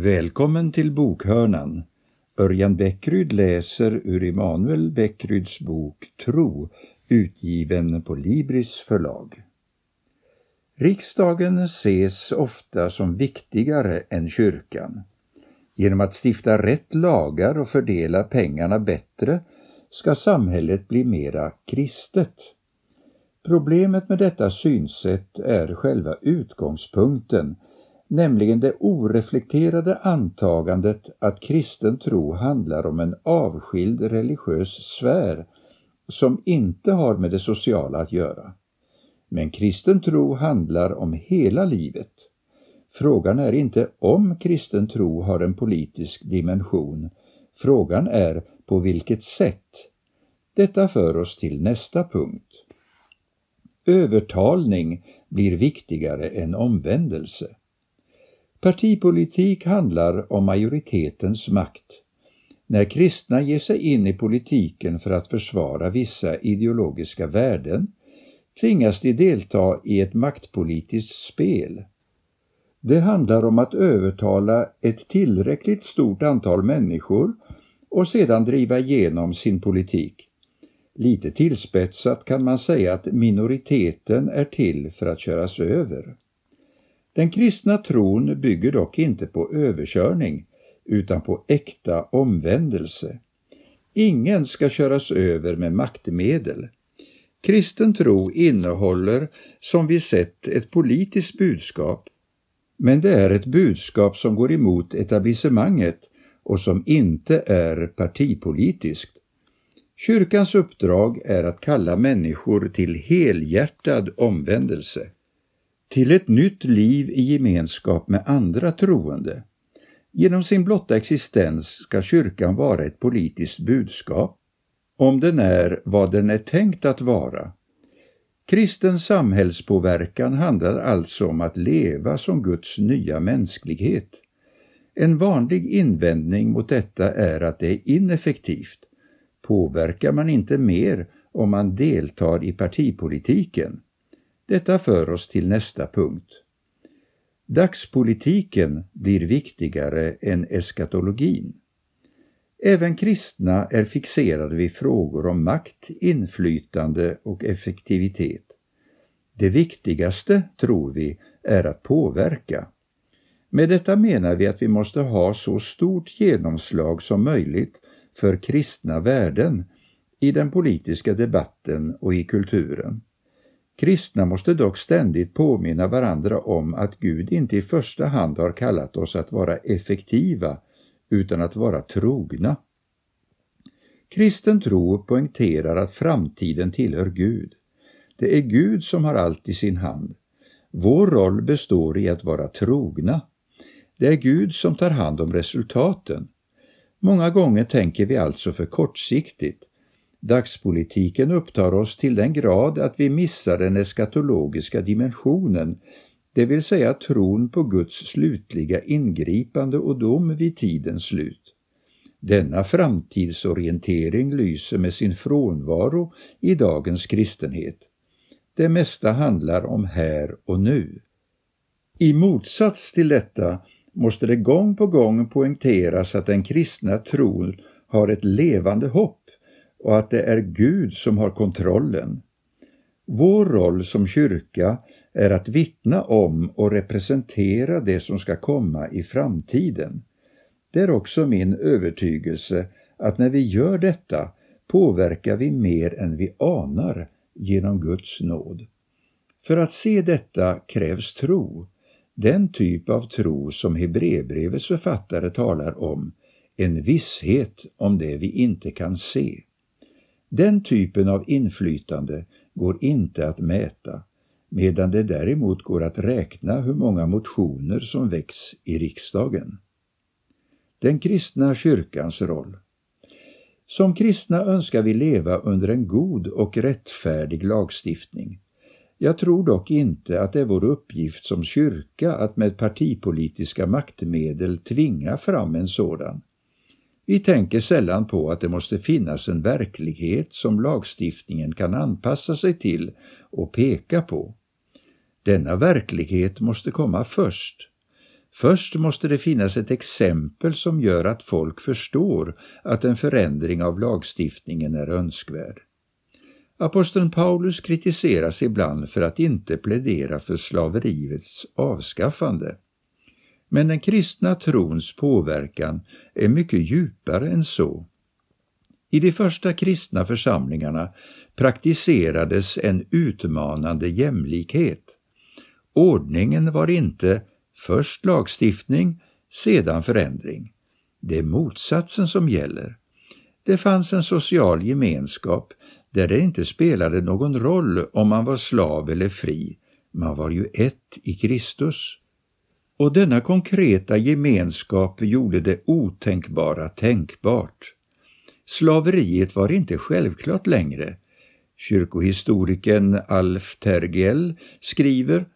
Välkommen till bokhörnan. Örjan Bäckryd läser ur Emanuel Bäckryds bok Tro, utgiven på Libris förlag. Riksdagen ses ofta som viktigare än kyrkan. Genom att stifta rätt lagar och fördela pengarna bättre ska samhället bli mera kristet. Problemet med detta synsätt är själva utgångspunkten nämligen det oreflekterade antagandet att kristen tro handlar om en avskild religiös sfär som inte har med det sociala att göra. Men kristen tro handlar om hela livet. Frågan är inte om kristen tro har en politisk dimension. Frågan är på vilket sätt. Detta för oss till nästa punkt. Övertalning blir viktigare än omvändelse. Partipolitik handlar om majoritetens makt. När kristna ger sig in i politiken för att försvara vissa ideologiska värden tvingas de delta i ett maktpolitiskt spel. Det handlar om att övertala ett tillräckligt stort antal människor och sedan driva igenom sin politik. Lite tillspetsat kan man säga att minoriteten är till för att köras över. Den kristna tron bygger dock inte på överkörning utan på äkta omvändelse. Ingen ska köras över med maktmedel. Kristen tro innehåller, som vi sett, ett politiskt budskap, men det är ett budskap som går emot etablissemanget och som inte är partipolitiskt. Kyrkans uppdrag är att kalla människor till helhjärtad omvändelse till ett nytt liv i gemenskap med andra troende. Genom sin blotta existens ska kyrkan vara ett politiskt budskap, om den är vad den är tänkt att vara. Kristen samhällspåverkan handlar alltså om att leva som Guds nya mänsklighet. En vanlig invändning mot detta är att det är ineffektivt. Påverkar man inte mer om man deltar i partipolitiken? Detta för oss till nästa punkt. Dagspolitiken blir viktigare än eskatologin. Även kristna är fixerade vid frågor om makt, inflytande och effektivitet. Det viktigaste, tror vi, är att påverka. Med detta menar vi att vi måste ha så stort genomslag som möjligt för kristna värden i den politiska debatten och i kulturen. Kristna måste dock ständigt påminna varandra om att Gud inte i första hand har kallat oss att vara effektiva utan att vara trogna. Kristen tro poängterar att framtiden tillhör Gud. Det är Gud som har allt i sin hand. Vår roll består i att vara trogna. Det är Gud som tar hand om resultaten. Många gånger tänker vi alltså för kortsiktigt Dagspolitiken upptar oss till den grad att vi missar den eskatologiska dimensionen, det vill säga tron på Guds slutliga ingripande och dom vid tidens slut. Denna framtidsorientering lyser med sin frånvaro i dagens kristenhet. Det mesta handlar om här och nu. I motsats till detta måste det gång på gång poängteras att den kristna tron har ett levande hopp och att det är Gud som har kontrollen. Vår roll som kyrka är att vittna om och representera det som ska komma i framtiden. Det är också min övertygelse att när vi gör detta påverkar vi mer än vi anar genom Guds nåd. För att se detta krävs tro, den typ av tro som Hebreerbrevets författare talar om, en visshet om det vi inte kan se. Den typen av inflytande går inte att mäta, medan det däremot går att räkna hur många motioner som väcks i riksdagen. Den kristna kyrkans roll Som kristna önskar vi leva under en god och rättfärdig lagstiftning. Jag tror dock inte att det är vår uppgift som kyrka att med partipolitiska maktmedel tvinga fram en sådan. Vi tänker sällan på att det måste finnas en verklighet som lagstiftningen kan anpassa sig till och peka på. Denna verklighet måste komma först. Först måste det finnas ett exempel som gör att folk förstår att en förändring av lagstiftningen är önskvärd. Aposteln Paulus kritiseras ibland för att inte plädera för slaveriets avskaffande. Men den kristna trons påverkan är mycket djupare än så. I de första kristna församlingarna praktiserades en utmanande jämlikhet. Ordningen var inte först lagstiftning, sedan förändring. Det är motsatsen som gäller. Det fanns en social gemenskap där det inte spelade någon roll om man var slav eller fri, man var ju ett i Kristus. Och denna konkreta gemenskap gjorde det otänkbara tänkbart. Slaveriet var inte självklart längre. Kyrkohistorikern Alf Tergel skriver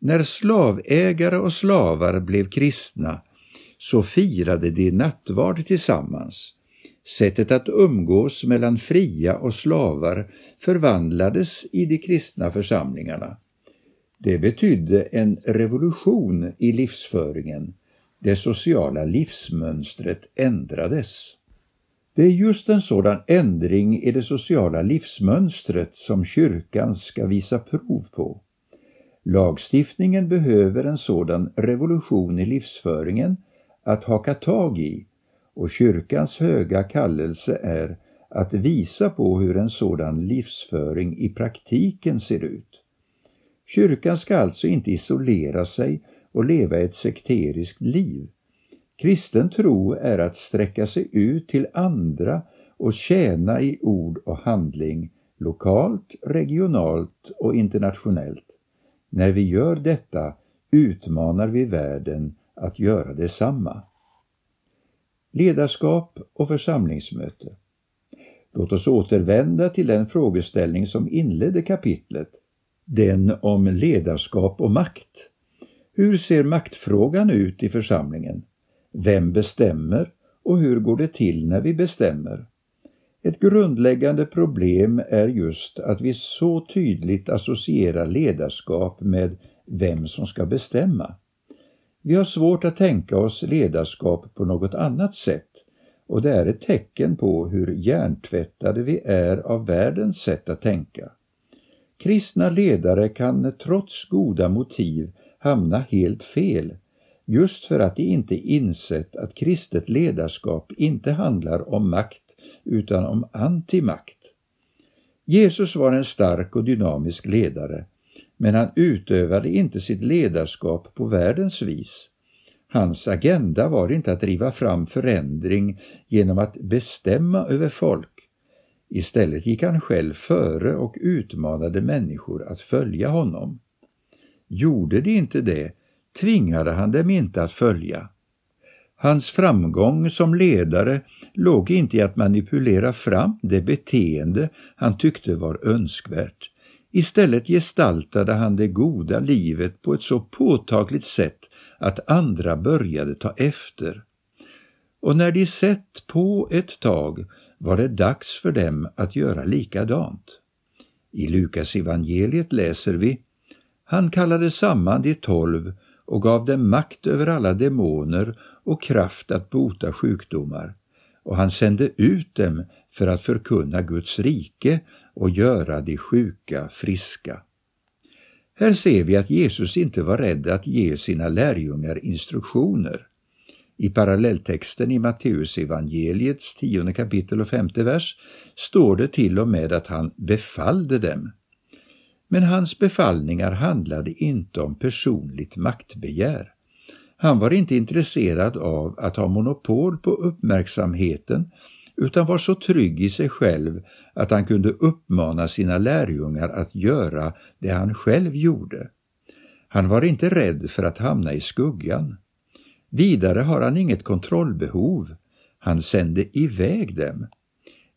När slavägare och slavar blev kristna så firade de nattvard tillsammans. Sättet att umgås mellan fria och slavar förvandlades i de kristna församlingarna. Det betydde en revolution i livsföringen. Det sociala livsmönstret ändrades. Det är just en sådan ändring i det sociala livsmönstret som kyrkan ska visa prov på. Lagstiftningen behöver en sådan revolution i livsföringen att haka tag i och kyrkans höga kallelse är att visa på hur en sådan livsföring i praktiken ser ut. Kyrkan ska alltså inte isolera sig och leva ett sekteriskt liv. Kristen tro är att sträcka sig ut till andra och tjäna i ord och handling, lokalt, regionalt och internationellt. När vi gör detta utmanar vi världen att göra detsamma. Ledarskap och församlingsmöte. Låt oss återvända till den frågeställning som inledde kapitlet, den om ledarskap och makt. Hur ser maktfrågan ut i församlingen? Vem bestämmer och hur går det till när vi bestämmer? Ett grundläggande problem är just att vi så tydligt associerar ledarskap med vem som ska bestämma. Vi har svårt att tänka oss ledarskap på något annat sätt och det är ett tecken på hur hjärntvättade vi är av världens sätt att tänka. Kristna ledare kan trots goda motiv hamna helt fel just för att de inte insett att kristet ledarskap inte handlar om makt utan om antimakt. Jesus var en stark och dynamisk ledare men han utövade inte sitt ledarskap på världens vis. Hans agenda var inte att driva fram förändring genom att bestämma över folk. Istället gick han själv före och utmanade människor att följa honom. Gjorde de inte det tvingade han dem inte att följa. Hans framgång som ledare låg inte i att manipulera fram det beteende han tyckte var önskvärt. Istället gestaltade han det goda livet på ett så påtagligt sätt att andra började ta efter. Och när de sett på ett tag var det dags för dem att göra likadant. I Lukas evangeliet läser vi Han kallade samman de tolv och gav dem makt över alla demoner och kraft att bota sjukdomar, och han sände ut dem för att förkunna Guds rike och göra de sjuka friska. Här ser vi att Jesus inte var rädd att ge sina lärjungar instruktioner. I parallelltexten i Matteus evangeliets tionde kapitel och femte vers står det till och med att han befallde dem. Men hans befallningar handlade inte om personligt maktbegär. Han var inte intresserad av att ha monopol på uppmärksamheten utan var så trygg i sig själv att han kunde uppmana sina lärjungar att göra det han själv gjorde. Han var inte rädd för att hamna i skuggan. Vidare har han inget kontrollbehov. Han sände iväg dem.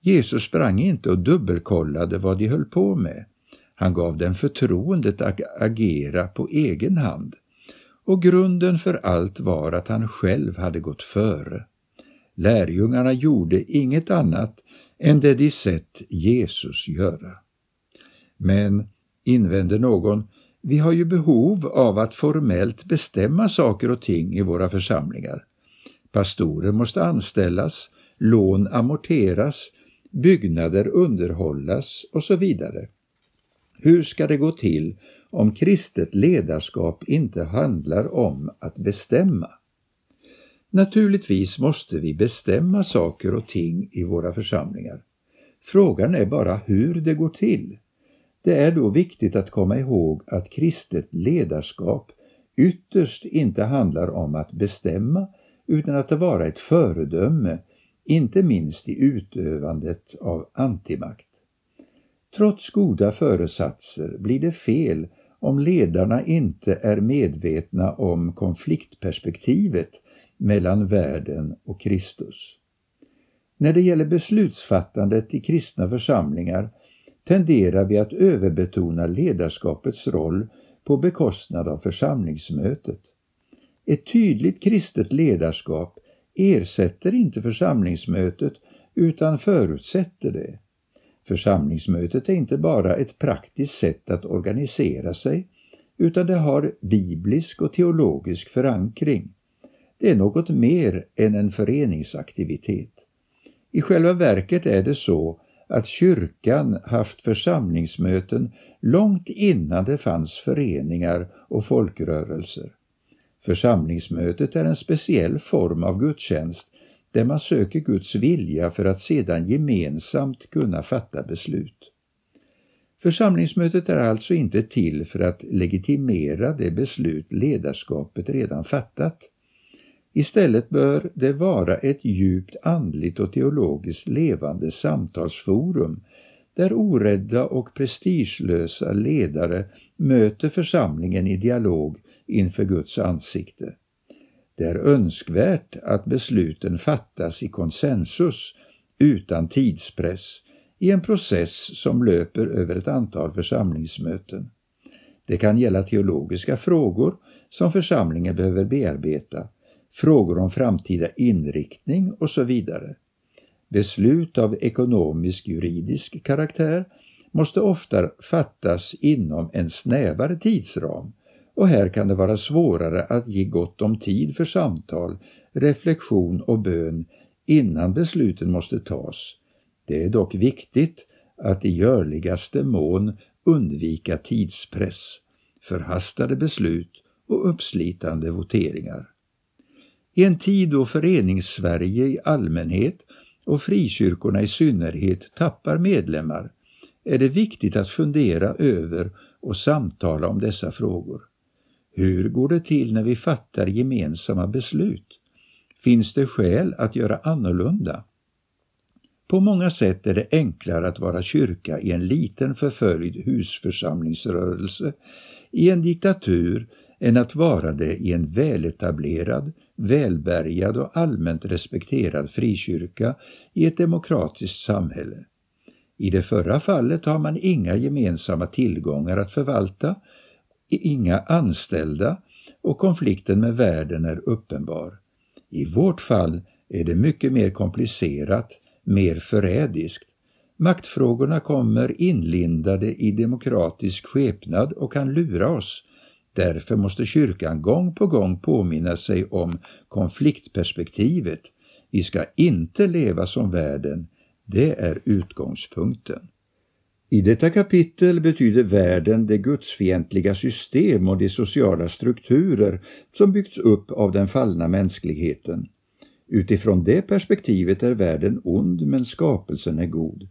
Jesus sprang inte och dubbelkollade vad de höll på med. Han gav dem förtroendet att agera på egen hand. Och grunden för allt var att han själv hade gått före. Lärjungarna gjorde inget annat än det de sett Jesus göra. Men, invänder någon, vi har ju behov av att formellt bestämma saker och ting i våra församlingar. Pastorer måste anställas, lån amorteras, byggnader underhållas och så vidare. Hur ska det gå till om kristet ledarskap inte handlar om att bestämma? Naturligtvis måste vi bestämma saker och ting i våra församlingar. Frågan är bara hur det går till. Det är då viktigt att komma ihåg att kristet ledarskap ytterst inte handlar om att bestämma utan att vara ett föredöme, inte minst i utövandet av antimakt. Trots goda föresatser blir det fel om ledarna inte är medvetna om konfliktperspektivet mellan världen och Kristus. När det gäller beslutsfattandet i kristna församlingar tenderar vi att överbetona ledarskapets roll på bekostnad av församlingsmötet. Ett tydligt kristet ledarskap ersätter inte församlingsmötet utan förutsätter det. Församlingsmötet är inte bara ett praktiskt sätt att organisera sig utan det har biblisk och teologisk förankring. Det är något mer än en föreningsaktivitet. I själva verket är det så att kyrkan haft församlingsmöten långt innan det fanns föreningar och folkrörelser. Församlingsmötet är en speciell form av gudstjänst där man söker Guds vilja för att sedan gemensamt kunna fatta beslut. Församlingsmötet är alltså inte till för att legitimera det beslut ledarskapet redan fattat. Istället bör det vara ett djupt andligt och teologiskt levande samtalsforum där orädda och prestigelösa ledare möter församlingen i dialog inför Guds ansikte. Det är önskvärt att besluten fattas i konsensus utan tidspress i en process som löper över ett antal församlingsmöten. Det kan gälla teologiska frågor som församlingen behöver bearbeta frågor om framtida inriktning och så vidare. Beslut av ekonomisk-juridisk karaktär måste ofta fattas inom en snävare tidsram och här kan det vara svårare att ge gott om tid för samtal, reflektion och bön innan besluten måste tas. Det är dock viktigt att i görligaste mån undvika tidspress, förhastade beslut och uppslitande voteringar. I en tid då föreningssverige i allmänhet och frikyrkorna i synnerhet tappar medlemmar är det viktigt att fundera över och samtala om dessa frågor. Hur går det till när vi fattar gemensamma beslut? Finns det skäl att göra annorlunda? På många sätt är det enklare att vara kyrka i en liten förföljd husförsamlingsrörelse i en diktatur än att vara det i en väletablerad, välbärgad och allmänt respekterad frikyrka i ett demokratiskt samhälle. I det förra fallet har man inga gemensamma tillgångar att förvalta, inga anställda och konflikten med världen är uppenbar. I vårt fall är det mycket mer komplicerat, mer förrädiskt. Maktfrågorna kommer inlindade i demokratisk skepnad och kan lura oss Därför måste kyrkan gång på gång påminna sig om konfliktperspektivet. Vi ska inte leva som världen, det är utgångspunkten. I detta kapitel betyder världen det gudsfientliga system och de sociala strukturer som byggts upp av den fallna mänskligheten. Utifrån det perspektivet är världen ond men skapelsen är god.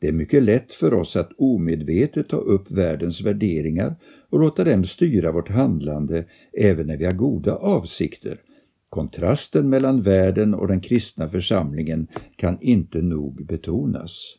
Det är mycket lätt för oss att omedvetet ta upp världens värderingar och låta dem styra vårt handlande även när vi har goda avsikter. Kontrasten mellan världen och den kristna församlingen kan inte nog betonas.